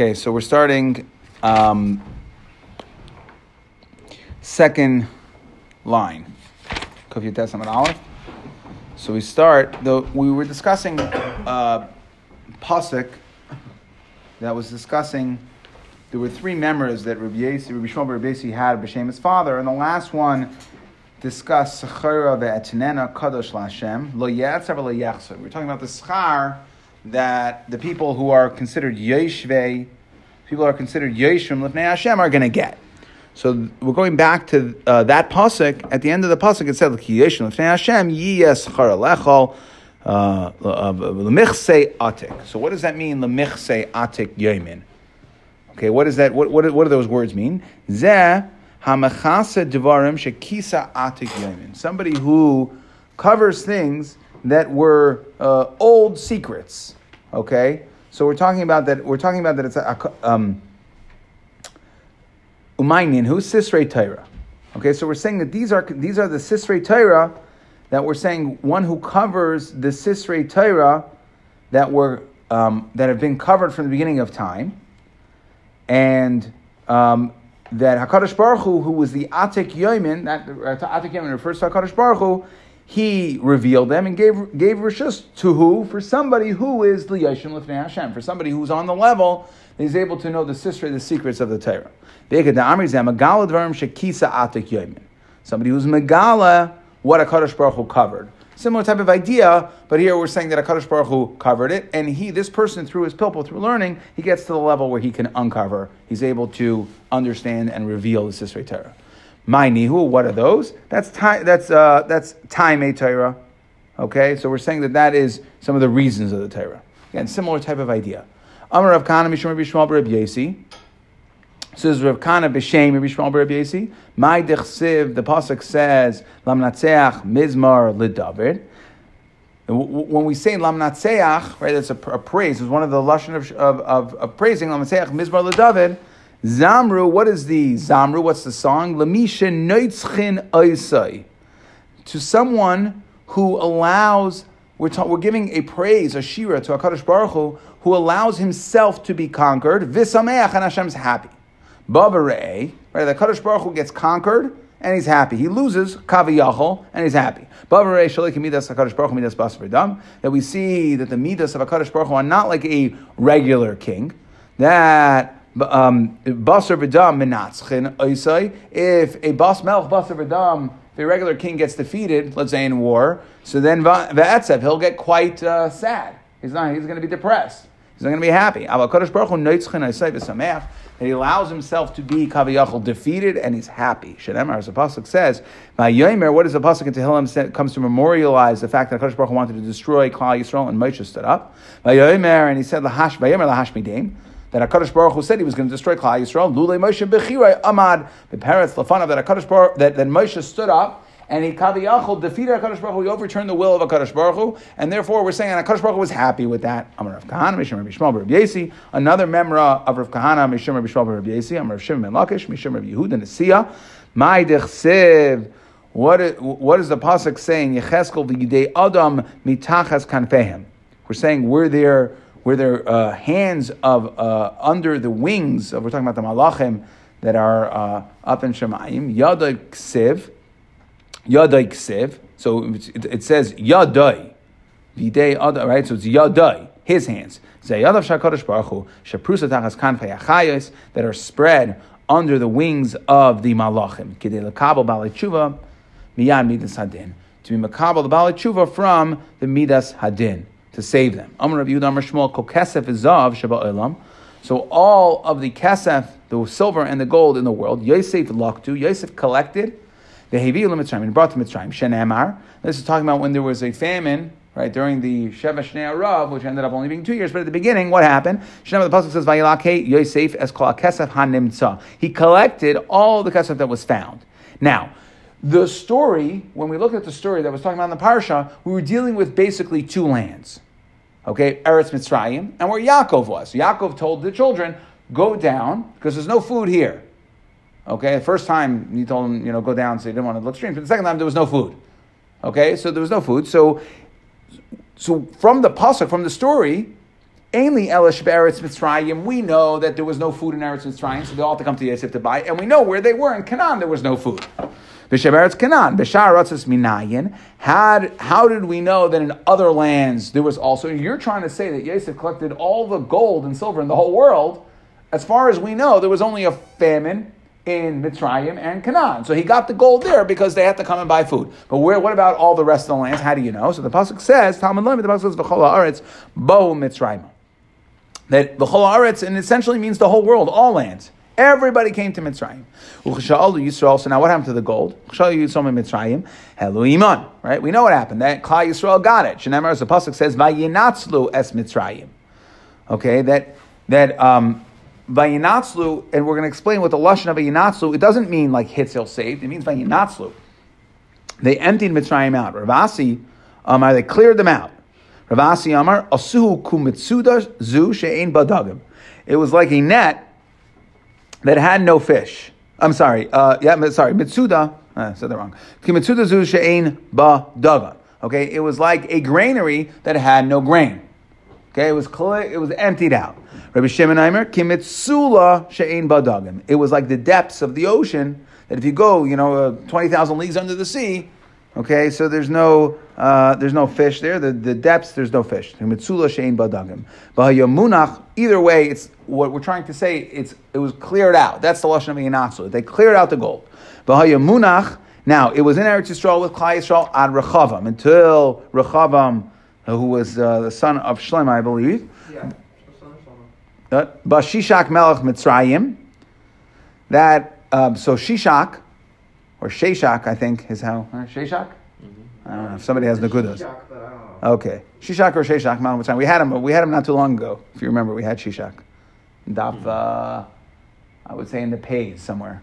Okay, so we're starting um, second line. So we start. The we were discussing uh, pasuk that was discussing. There were three members that Rabbi Yesi, Rabbi Shmuel Rabbi Yesi had b'shem father, and the last one discussed Sechara ve'etinena kadosh lashem lo yatzer lo yachzer. We're talking about the schar that the people who are considered yeshve, people who are considered yeshim lifnei Hashem are going to get. So we're going back to uh, that pasuk. At the end of the pasuk, it said, "Ki yeshim lifnei Hashem yiyes chara lechol." Uh, Lemichse atik. So what does that mean? Lemichse atik yomin. Okay, what is that? What, what, what do those words mean? Zeh hamachasa devarim shekisa atik yomin. Somebody who covers things that were uh, old secrets. Okay, so we're talking about that. We're talking about that. It's a um, umaynin who's sisrei Torah. Okay, so we're saying that these are these are the sisrei Torah that we're saying one who covers the sisrei Torah that were um, that have been covered from the beginning of time, and um, that Hakadosh Baruch Hu, who was the Atik Yomin, that uh, Atik Yomin refers to Hakadosh Baruch Hu, he revealed them and gave gave rishus to who? For somebody who is the Yeshim Lifnei Hashem, for somebody who's on the level, he's able to know the sister, the secrets of the Torah. Somebody who's Megala, what a Kadosh Baruch Hu covered. Similar type of idea, but here we're saying that a Kadosh Baruch Hu covered it, and he, this person, through his pilpul, through learning, he gets to the level where he can uncover. He's able to understand and reveal the Sisrei Torah. My nihu, what are those? That's time. That's uh, that's time a Torah. Okay, so we're saying that that is some of the reasons of the Torah. Again, similar type of idea. Amar Rav Kana Mishmar Bishmal Reb Yesi. Says Rav Kana B'Shem Bishmal Reb Yesi. My dechsiv. The pasuk says Lamnatzeach Mizmar LeDavid. When we say Lamnatzeach, right, that's a, a praise. It's one of the lashon of, of, of, of praising Lamnatzeach Mizmar LeDavid. Zamru, what is the Zamru? What's the song? Lamisha. To someone who allows, we're, ta- we're giving a praise, a shira to HaKadosh Baruch Hu, who allows himself to be conquered. Visameach and Hashem's happy. Bavarei, right? The HaKadosh Baruch Hu gets conquered and he's happy. He loses kaviyachol and he's happy. Bavarei shalik midas HaKadosh Baruch midas basar That we see that the midas of HaKadosh Baruch Hu are not like a regular king. That um, basar v'dam menatzchin oisai. If a bas melch basar v'dam, if a regular king gets defeated, let's say in war, so then va'etzev, he'll get quite uh, sad. He's not. He's going to be depressed. He's not going to be happy. That he allows himself to be kaviyachol defeated and he's happy. Shemar, as the pasuk says, "Yomer." What does the pasuk in Tehillim comes to memorialize the fact that Hakadosh Baruch Hu wanted to destroy Klal Yisrael and Moshe stood up. Yomer, and he said, "Lahash Vayomer lahash midim." That Hakadosh Baruch Hu said he was going to destroy Klal Yisrael. Lule Moshe bechirei amad the parents lafanav that Hakadosh Baruch that, that Moshe stood up and he kaviyachol defeated Hakadosh Baruch Hu. He overturned the will of Hakadosh Baruch Hu, and therefore we're saying Hakadosh Baruch Hu was happy with that. Amar Rav Kahana Mishum Rabbi Shmuel Rabbi Yesi. Another memra of Rav Kahana Mishum Rabbi Shmuel Rabbi Yesi. Amar Rav Shimon Ben Lakish Mishum Rabbi Yehuda Nesiya. My dechsev. What is, what is the pasuk saying? Yecheskel v'yidei adam mitachas kanfehem. We're saying we're there where their uh, hands of uh, under the wings of we're talking about the malachim that are uh, up in Shemayim. Yadai ksiv, yadai ksiv. So it, it says yadai, videi ada. Right. So it's yadai, his hands. Zayadav shakadosh baruch hu shaprusa tachas kanfei that are spread under the wings of the malachim. Kidei lekabel balei tshuva miyad midas hadin. To be makabel the balei tshuva from the midas hadin to save them. So all of the kesef, the silver and the gold in the world, Yosef Laktu, Yosef collected the Hevi Mitzrayim and brought to Mitzrayim. Shenemar. This is talking about when there was a famine, right, during the Sheva Shnei which ended up only being two years. But at the beginning, what happened? Shenemar, the pasuk says, Vayilake Yosef es kol kesef hanimtza. He collected all the kesef that was found. Now, the story, when we look at the story that was talking about in the parsha, we were dealing with basically two lands. Okay, Eretz Mitzrayim, and where Yaakov was. Yaakov told the children, go down, because there's no food here. Okay, the first time he told them, you know, go down, so he didn't want to look strange. But the second time, there was no food. Okay, so there was no food. So, so from the pasuk, from the story, Ainly Elish Eretz Mitzrayim, we know that there was no food in Eretz Mitzrayim, so they all had to come to Yosef to buy, and we know where they were in Canaan, there was no food. B'Shemeretz Canaan, B'Shar Minayin. Had how did we know that in other lands there was also? You're trying to say that Yosef collected all the gold and silver in the whole world. As far as we know, there was only a famine in Mitzrayim and Canaan. So he got the gold there because they had to come and buy food. But where? What about all the rest of the lands? How do you know? So the pasuk says, Talmud Lemon, the pasuk says, "V'chol haaretz bo Mitzrayim." That v'chol haaretz and essentially means the whole world, all lands. Everybody came to Mitzrayim. Yisrael. So now what happened to the gold? Mitzrayim. Hello iman. Right? We know what happened. That Klal Yisrael got it. Shenemar, as the pasuk says, Vayinatzlu es Mitzrayim. Okay, that that um, Vayinatzlu, and we're going to explain what the lashon of Vayinatzlu. It doesn't mean like Hitzel saved. It means Vayinatzlu. They emptied Mitzrayim out. Ravasi, um, they cleared them out. Ravasi Amar Asuhu Kumitsuda Zu She'ein Badagim. It was like a net that had no fish. I'm sorry. Uh, yeah, sorry. Mitsuda. I said that wrong. Zu she'ein ba daga. Okay, it was like a granary that had no grain. Okay, it was clear, it was emptied out. Rabbi Shimon Aimer, kimitsula she'ein badagim. It was like the depths of the ocean that if you go, you know, uh, twenty thousand leagues under the sea, Okay, so there's no uh, there's no fish there. The, the depths there's no fish. Mitzula shein badagim. Munach. Either way, it's what we're trying to say. It's it was cleared out. That's the lashon of Yinatzu. They cleared out the gold. Munach. Now it was in Eretz Yisrael with Klal Yisrael ad Rechavam until Rechavam, who was uh, the son of Shlem, I believe. Yeah, uh, Bashishak Melech Mitzrayim. That um, so Shishak or Sheshak, I think is how. Uh, Sheshak? Mm-hmm. I don't know if somebody has Nagudas. Okay, Shishak or Sheshak. Mount We had him. We had him not too long ago. If you remember, we had Shishak. Daf, mm-hmm. uh, I would say in the page somewhere.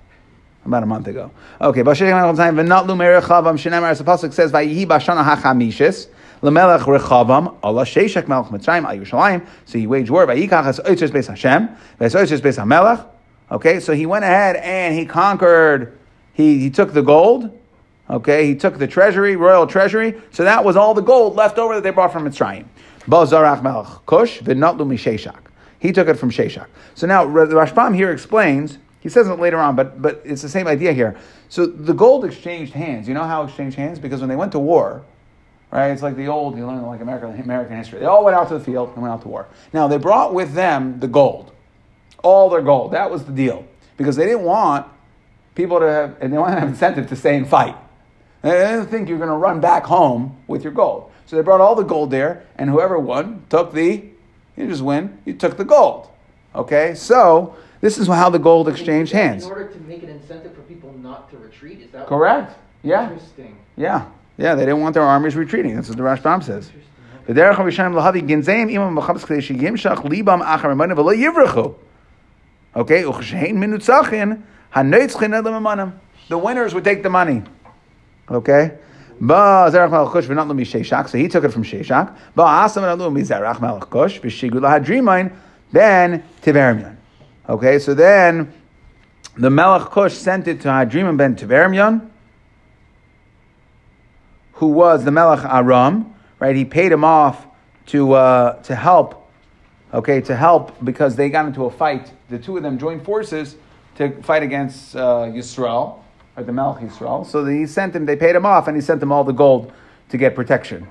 About a month ago. Okay, Bashishak time. V'natlu merechavam shenemar. As the pasuk says, "Vayihi bashana hachamishis." Lemelech Rechavam, Allah Sheshak Melech Mitzrayim Al Yerushalayim. So he waged war. Vayikach has Oitzers Beis Hashem. Ves Oitzers Beis Hamelech. Okay, so he went ahead and he conquered he, he took the gold, okay, he took the treasury, royal treasury, so that was all the gold left over that they brought from Mitzrayim. Bazarach Melech Kush. He took it from Sheshak. So now the Rashbam here explains, he says it later on, but, but it's the same idea here. So the gold exchanged hands. You know how exchanged hands? Because when they went to war, right, it's like the old, you learn like American, American history. They all went out to the field and went out to war. Now they brought with them the gold, all their gold. That was the deal. Because they didn't want people to have, and they want to have incentive to stay and fight. They didn't think you're going to run back home with your gold. So they brought all the gold there, and whoever won took the, you just win, you took the gold. Okay, so this is how the gold exchanged hands. In order to make an incentive for people not to retreat, is that correct? Yeah. Interesting. Yeah, yeah. They didn't want their armies retreating. That's what the Rashbam says. Okay, the winners would take the money. Okay? So he took it from Sheshak. Then Tivermion. Okay, so then the Melech Kush sent it to Hadriman ben Tivermion, who was the Melech Aram. Right, he paid him off to uh, to help. Okay, to help because they got into a fight. The two of them joined forces to fight against uh, Yisrael, or the Melch Yisrael. So he sent him, they paid him off, and he sent them all the gold to get protection.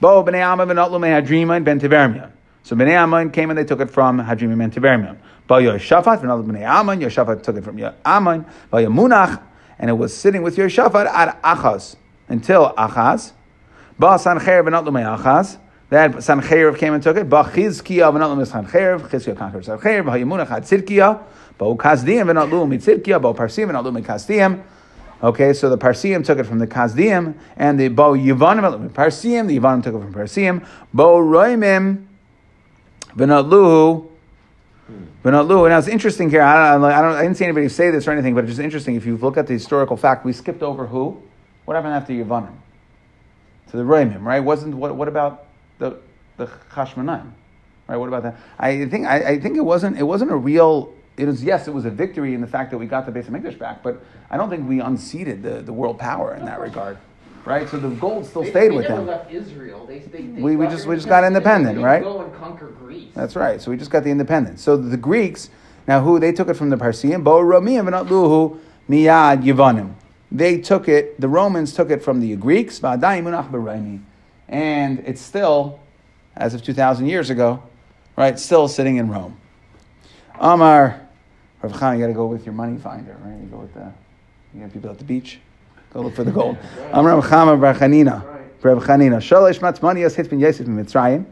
Bo b'nei ben. So b'nei Ammon came and they took it from Hadrima ben Tivermion. Bo Yoshafat ben b'nei Ammon, Yoshafat took it from Ammon. Bo Yamunach, and it was sitting with Yoshafat at Achaz, until Achaz. Sancher Achaz. That Sancheiriv came and took it. Ba Chizkiya ben Sancheiriv. Chizkiya conquered Sancheiriv. Bo Yamunach had Tzidkiya. Bo Kasdim v'not lu mitzidkia, Bo Parsim v'not lu mikasdim. Okay, so the Parsim took it from the Kasdim, and the Bo Yivanim Parsim, the Yivanim took it from Parsim. Bo Roimim v'not lu but Lu, and it's interesting here. I don't, I don't, I didn't see anybody say this or anything, but it's just interesting. If you look at the historical fact, we skipped over who? What happened after Yavanim? To the Roimim, right? Wasn't what? What about the the Chashmonaim? Right? What about that? I think I, I think it wasn't it wasn't a real it was yes, it was a victory in the fact that we got the Beis Hamikdash back, but I don't think we unseated the, the world power in that regard. right? So the gold still They, stayed they with them. left Israel. They, they, We- we just- we just got independent, right? Go and conquer Greece. That's right. So we just got the independence. So the Greeks, now who they took it from the Parsian, Bo Romiyim and Luhu Miyad Yavanim. They took it. The Romans took it from the Greeks. V'adayim unach b'raimi. and it's still, as of two thousand years ago, right? Still sitting in Rome. Amar, Rav Chaim, you got to go with your money finder, right? You go with the, you got people at the beach. Go look for the gold. Amar Rav Chaim Bar Chanina. Rav Chanina. Shalosh matzmanias hit bin Yosef in Mitzrayim.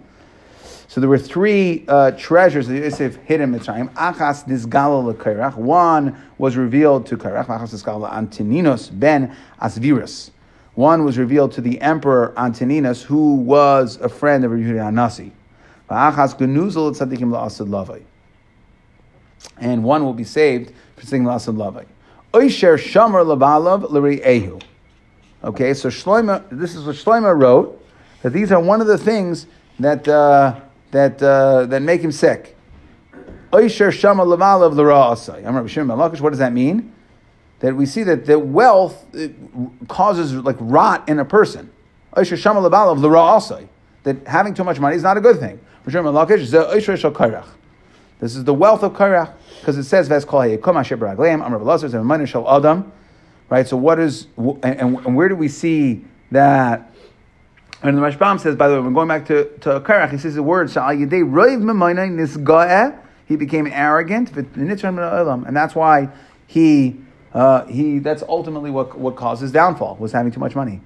So there were three uh, treasures that Yosef hid in Mitzrayim. Achas nisgala leKairach. One was revealed to Kairach. Achas nisgala Antoninos ben Asvirus. One was revealed to the emperor Antoninus, who was a friend of Yehuda Anasi. And one will be saved for singing la'asad lavai. Oisher shamar labalav l'ri'ehu. Okay, so Shloima, this is what Shloima wrote, that these are one of the things that, uh, that, uh, that make him sick. Oisher Shamar shama lavalav l'ra'asai. I'm Rabbi Shimon ben Lakish. What does that mean? That we see that the wealth causes like rot in a person. That having too much money is not a good thing. Kairach. This is the wealth of kairach. Because it says, adam. Right, so what is, and, and, where do we see that? And the Rashbam says, by the way, we're going back to, to Karach, he says the word, he became arrogant, and that's why he, uh, he that's ultimately what, what caused his downfall, was having too much money.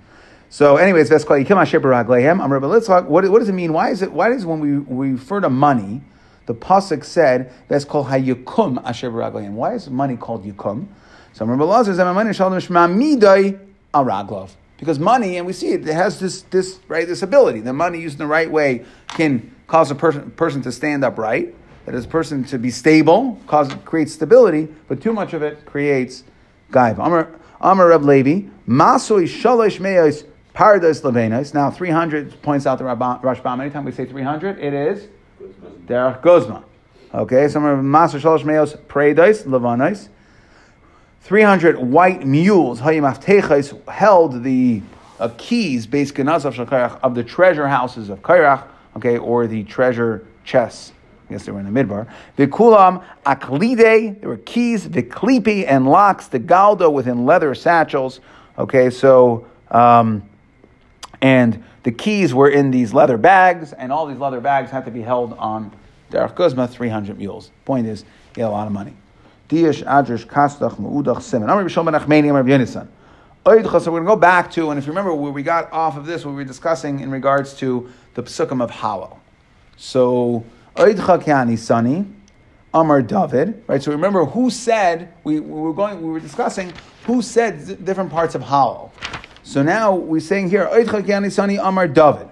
So, anyways, I'm Rabbi Litzchak. what, what does it mean? Why is it, why is when we, we refer to money, the Pasuk said, that's called. Why is money called yukum? So Rabbi Lazar says. Because money, and we see it, it has this, this, right, this ability. The money used in the right way can cause a person, person to stand upright, that is a person to be stable, cause creates stability, but too much of it creates gaiva. Amar, Amar Reb Levi, Masoi Shalosh Meos Paradise Levenis. Now 300 points out the Rashbam. Anytime we say 300, it is Derech Gozma. Okay, so Masoi Shalosh Meos Paradise Levanis. 300 white mules, Hayim held the uh, keys, based of the treasure houses of Kairach, okay, or the treasure chests. Guess they were in the midbar. Vikulam aklide, there were keys, viklipi, and locks, the galdo within leather satchels. Okay, so, um, and the keys were in these leather bags, and all these leather bags had to be held on Derech Guzma, 300 mules. Point is, you get a lot of money. Diash Adrish Kastach Mu'udach Simon. I'm Rabbi Shimon Achmeni, I'm Rabbi Yonasan. So we're going to go back to, and if you remember where we got off of this, what we were discussing in regards to the psukim of Hallel. So, Oidcha Kiani Sani, Amar David, right? So remember who said, we, we, were going, we were discussing who said different parts of Hallel. So now we're saying here, Oidcha Kiani Sani, Amar David.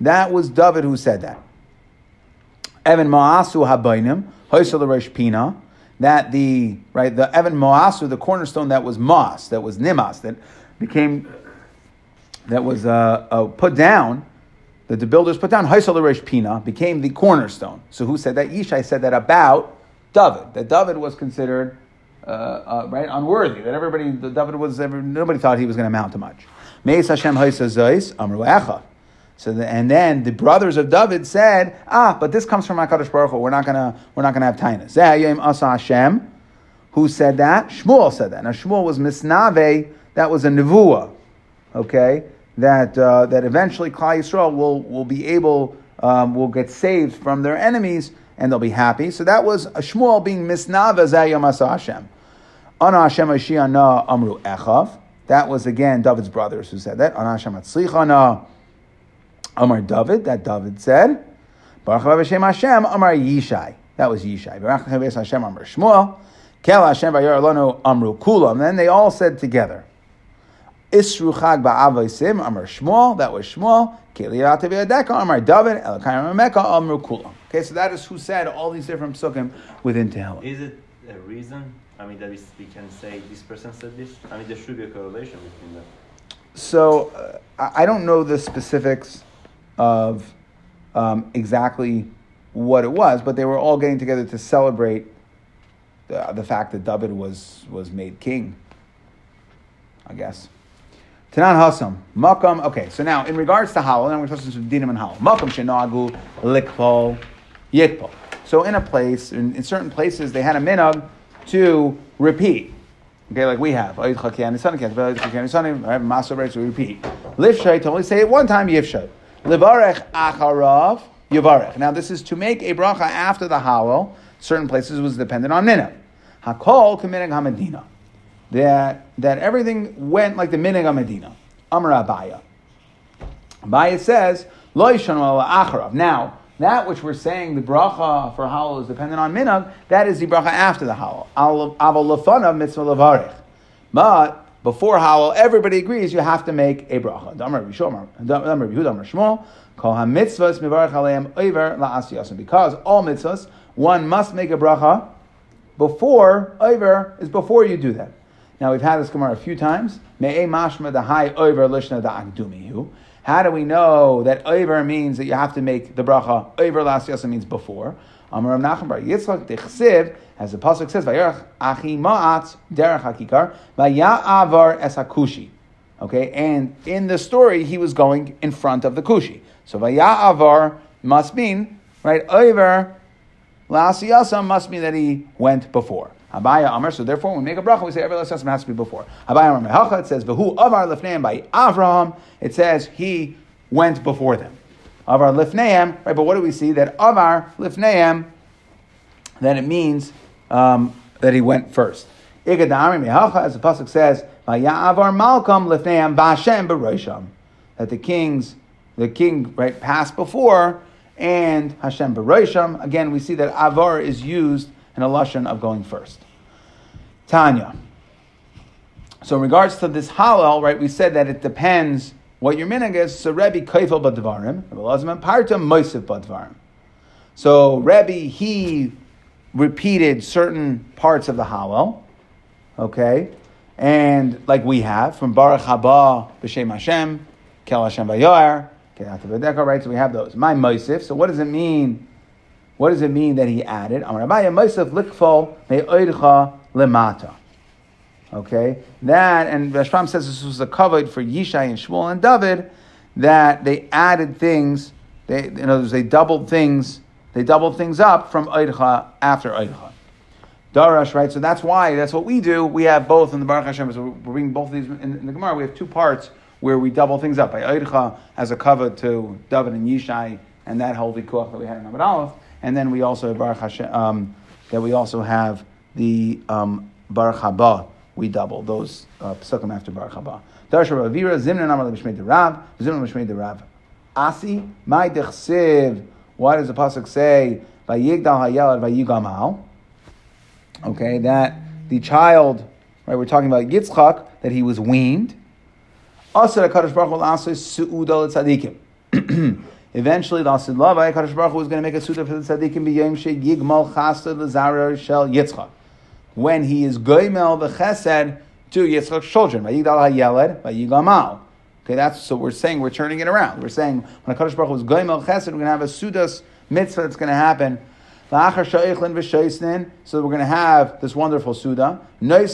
That was David who said that. Evan Ma'asu Habaynim, Hoysel Resh Pina, that the right the Evan Moasu, the cornerstone that was Moas, that was Nimas, that became that was uh, uh, put down, that the builders put down, Haisal Pina became the cornerstone. So who said that? Yishai said that about David, that David was considered uh, uh right unworthy, that everybody, David was nobody thought he was going to amount to much. So the, and then the brothers of David said, "Ah, but this comes from Hakadosh Baruch Hu. We're not gonna we're not gonna have tainus." Zayim Asa Hashem, who said that? Shmuel said that. Now Shmuel was misnave. That was a nevuah. Okay, that uh, that eventually Klal Yisrael will will be able um, will get saved from their enemies and they'll be happy. So that was Shmuel being misnave Zayim Asa Hashem. Ana Hashem Ashiana Amru Echav. That was again David's brothers who said that. Ana Hashem Atzlichana. Amar David, that David said. Baruch Hashem Hashem, Amar Yishai. That was Yishai. Baruch Hashem, Hashem Amar Shmuel. Kel Hashem Vayar Amru Kulam. And then they all said together. Isru Chag Ba'avaisim, Amar Shmuel. That was Shmuel. Keliyat Adeka, Amar David. Elakayim Mecca, Amru Kulam. Okay, so that is who said all these different psukim within Tehillim. Is it a reason? I mean, that we can say this person said this? I mean, there should be a correlation between them. So uh, I don't know the specifics of um, exactly what it was, but they were all getting together to celebrate the, the fact that David was, was made king, I guess. Tanan Hasam. Makam. Okay, so now in regards to Hallel, now we're supposed to dinim and Hallel. Makam shenagu likpol yikpol. So in a place, in, in certain places, they had a minhag to repeat. Okay, like we have. Master breaks, we repeat. Livshay to only say it one time, yivshay. Livarech acharav, yivarech. Now this is to make a bracha after the hallel. Certain places was dependent on minhag. Hakol k'minhag hamadina. That, that everything went like the minhag Medina. Amar Abaya. Abaya says. Now, that which we're saying the bracha for hallel is dependent on minhag, that is the bracha after the hallel. Aval lefanav mitzvah levarich. But before hallel, everybody agrees you have to make a bracha. Damar Bishomar, Damar Yehuda, Shmuel, Kol ha-mitzvahs mivarich aleim oiver la'asiyasim. Because all mitzvahs, one must make a bracha before, oiver is before you do that. Now we've had this Gemara a few times. Me'e mashma the high oiver lishna da akdumihu. How do we know that over means that you have to make the bracha? Over last yasa means before. Amar Nachman Bar Yitzchak Dechsiv, as the pasuk says, "Vayarach achi ma'at derech hakikar vaya'avar es hakushi." Okay, and in the story, he was going in front of the kushi. So vaya'avar must mean right over last yasa must mean that he went before. Abaya Amar. So therefore, when we make a bracha, we say every last testament has to be before. Abaya Amar Mehacha. It says V'hu Avar Lifneim by Avraham. It says he went before them. Avar Lifneim. Right. But what do we see that Avar Lifneim? Then it means um, that he went first. Igadami Mehacha, as the pasuk says, Avar Malcolm Lifneim Bashem Berosham. That the kings, the king, right, passed before, and Hashem Berosham. Again, we see that Avar is used and a lashon of going first. Tanya. So in regards to this hallel, right, we said that it depends what your minhag is. So Rebbe kaifel badvarim, Rebbe parta moisif badvarim. So Rebbe he repeated certain parts of the hallel, okay, and like we have from Baruch haba b'shem Hashem, Kel Hashem v'yoar, right? So we have those. My moisif. So what does it mean? What does it mean that he added? Okay, that and Rashbam says this was a covered for Yishai and Shmuel and David that they added things. They, in other words, they doubled things. They doubled things up from Eidcha after Eidcha. Darash, right? So that's why that's what we do. We have both in the Baruch Hashem. So we're bringing both of these in, in the Gemara. We have two parts where we double things up by Eidcha as a cover to David and Yishai and that whole vikuach that we had in Amid Aleph. And then we also have Baruch Hashem, um, that we also have the um, Baruch Haba. We double those uh, psukim after Baruch Haba. Darsha Ravira Zimna Namar B'Shmei the Rav Zimna B'Shmei the Asi My Dechsiv. Why does the pasuk say Vayigdal Hayelad Vayigamal? Okay, that the child, right? We're talking about Yitzchak that he was weaned. Asar Hakadosh Baruch Hu Asay Su'udal Tzadikim. Eventually, the Asid Lavai, Kadosh Baruch Hu was going to make a suda for the tzaddikim b'yom she yigmal chased l'zara shel Yitzchak. When he is goymel v'chesed to Yitzchak's children, v'yigdal ha'yeled, v'yigamal. Okay, that's so we're saying we're turning it around. We're saying when Kadosh Baruch Hu is goymel chesed, we're going to have a sudas mitzvah that's going to happen. So we're going to have this wonderful suda. So they're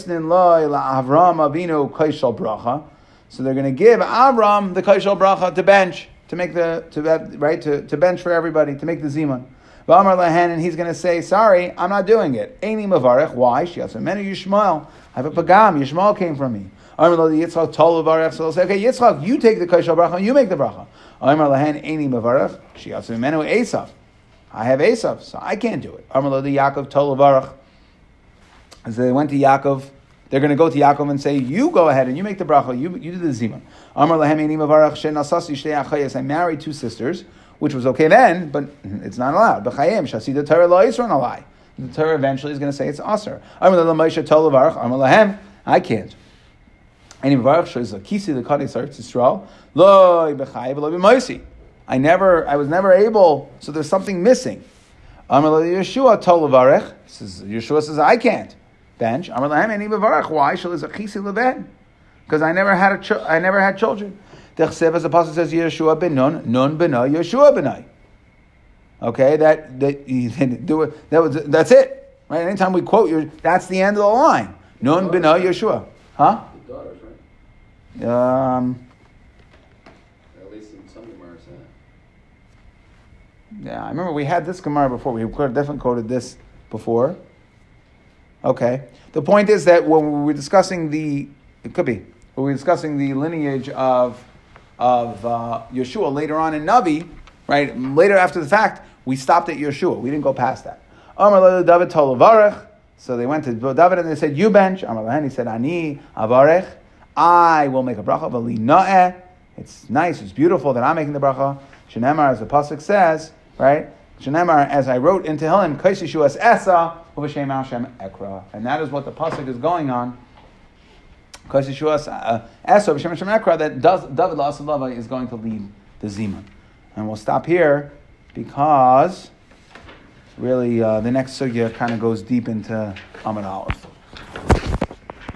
going to give Avram the kaishal bracha to bench to make the to have, right to, to bench for everybody to make the zimun. V'amar lahen, and he's going to say, "Sorry, I'm not doing it." Eini mavarech. Why? She has many Yishmael. I have a pagam. Yishmael came from me. Amar Yitzchak tol varech. So they'll say, "Okay, Yitzchak, you take the kashal bracha, you make the bracha." Amar lahen eini mavarech. She has menu Esav. I have Esav, so I can't do it. Amar Yaakov tol varech. So they went to Yaakov they're going to go to Yaakov and say, "You go ahead and you make the bracha. You, you do the zimun." Amar I married two sisters, which was okay then, but it's not allowed. B'chayim shasi Torah lo alai. The Torah eventually is going to say it's aser. Amar laMoshe tol Amar lahem. I can't. Any mavarach shows a kisi the kadei sarts Yisrael lo b'chayiv lo b'moisi. I never, I was never able. So there's something missing. Amar Yeshua tol Says Yeshua says I can't bench. Amar lahem eni bevarach. Why? Shal is a chisi leven. Because I never had a ch- I never had children. The chsev, as the apostle says, Yeshua ben Nun, Nun benai, Yeshua benai. Okay, that that you do it. That was that's it. Right. Anytime we quote you, that's the end of the line. Nun benai Yeshua. Huh? Um, At least in some Gemara yeah, I remember we had this Gemara before. We could- definitely quoted this before. Okay. The point is that when we were discussing the, it could be, when we were discussing the lineage of, of uh, Yeshua later on in Navi, right? Later after the fact, we stopped at Yeshua. We didn't go past that. David. So they went to David and they said, You bench. He said, Ani avarech. I will make a bracha. It's nice, it's beautiful that I'm making the bracha. Shenemar, as the pasuk says, right? Shenemar, as I wrote in Tehillim, Kaisi Shuas Esa, Hashem Ekra. And that is what the pasuk is going on. Kaisi Shuas uh, Esa, Uvashem Hashem Ekra, that David Lasalava is going to lead the Zimun. And we'll stop here because really uh, the next sugya kind of goes deep into Amid.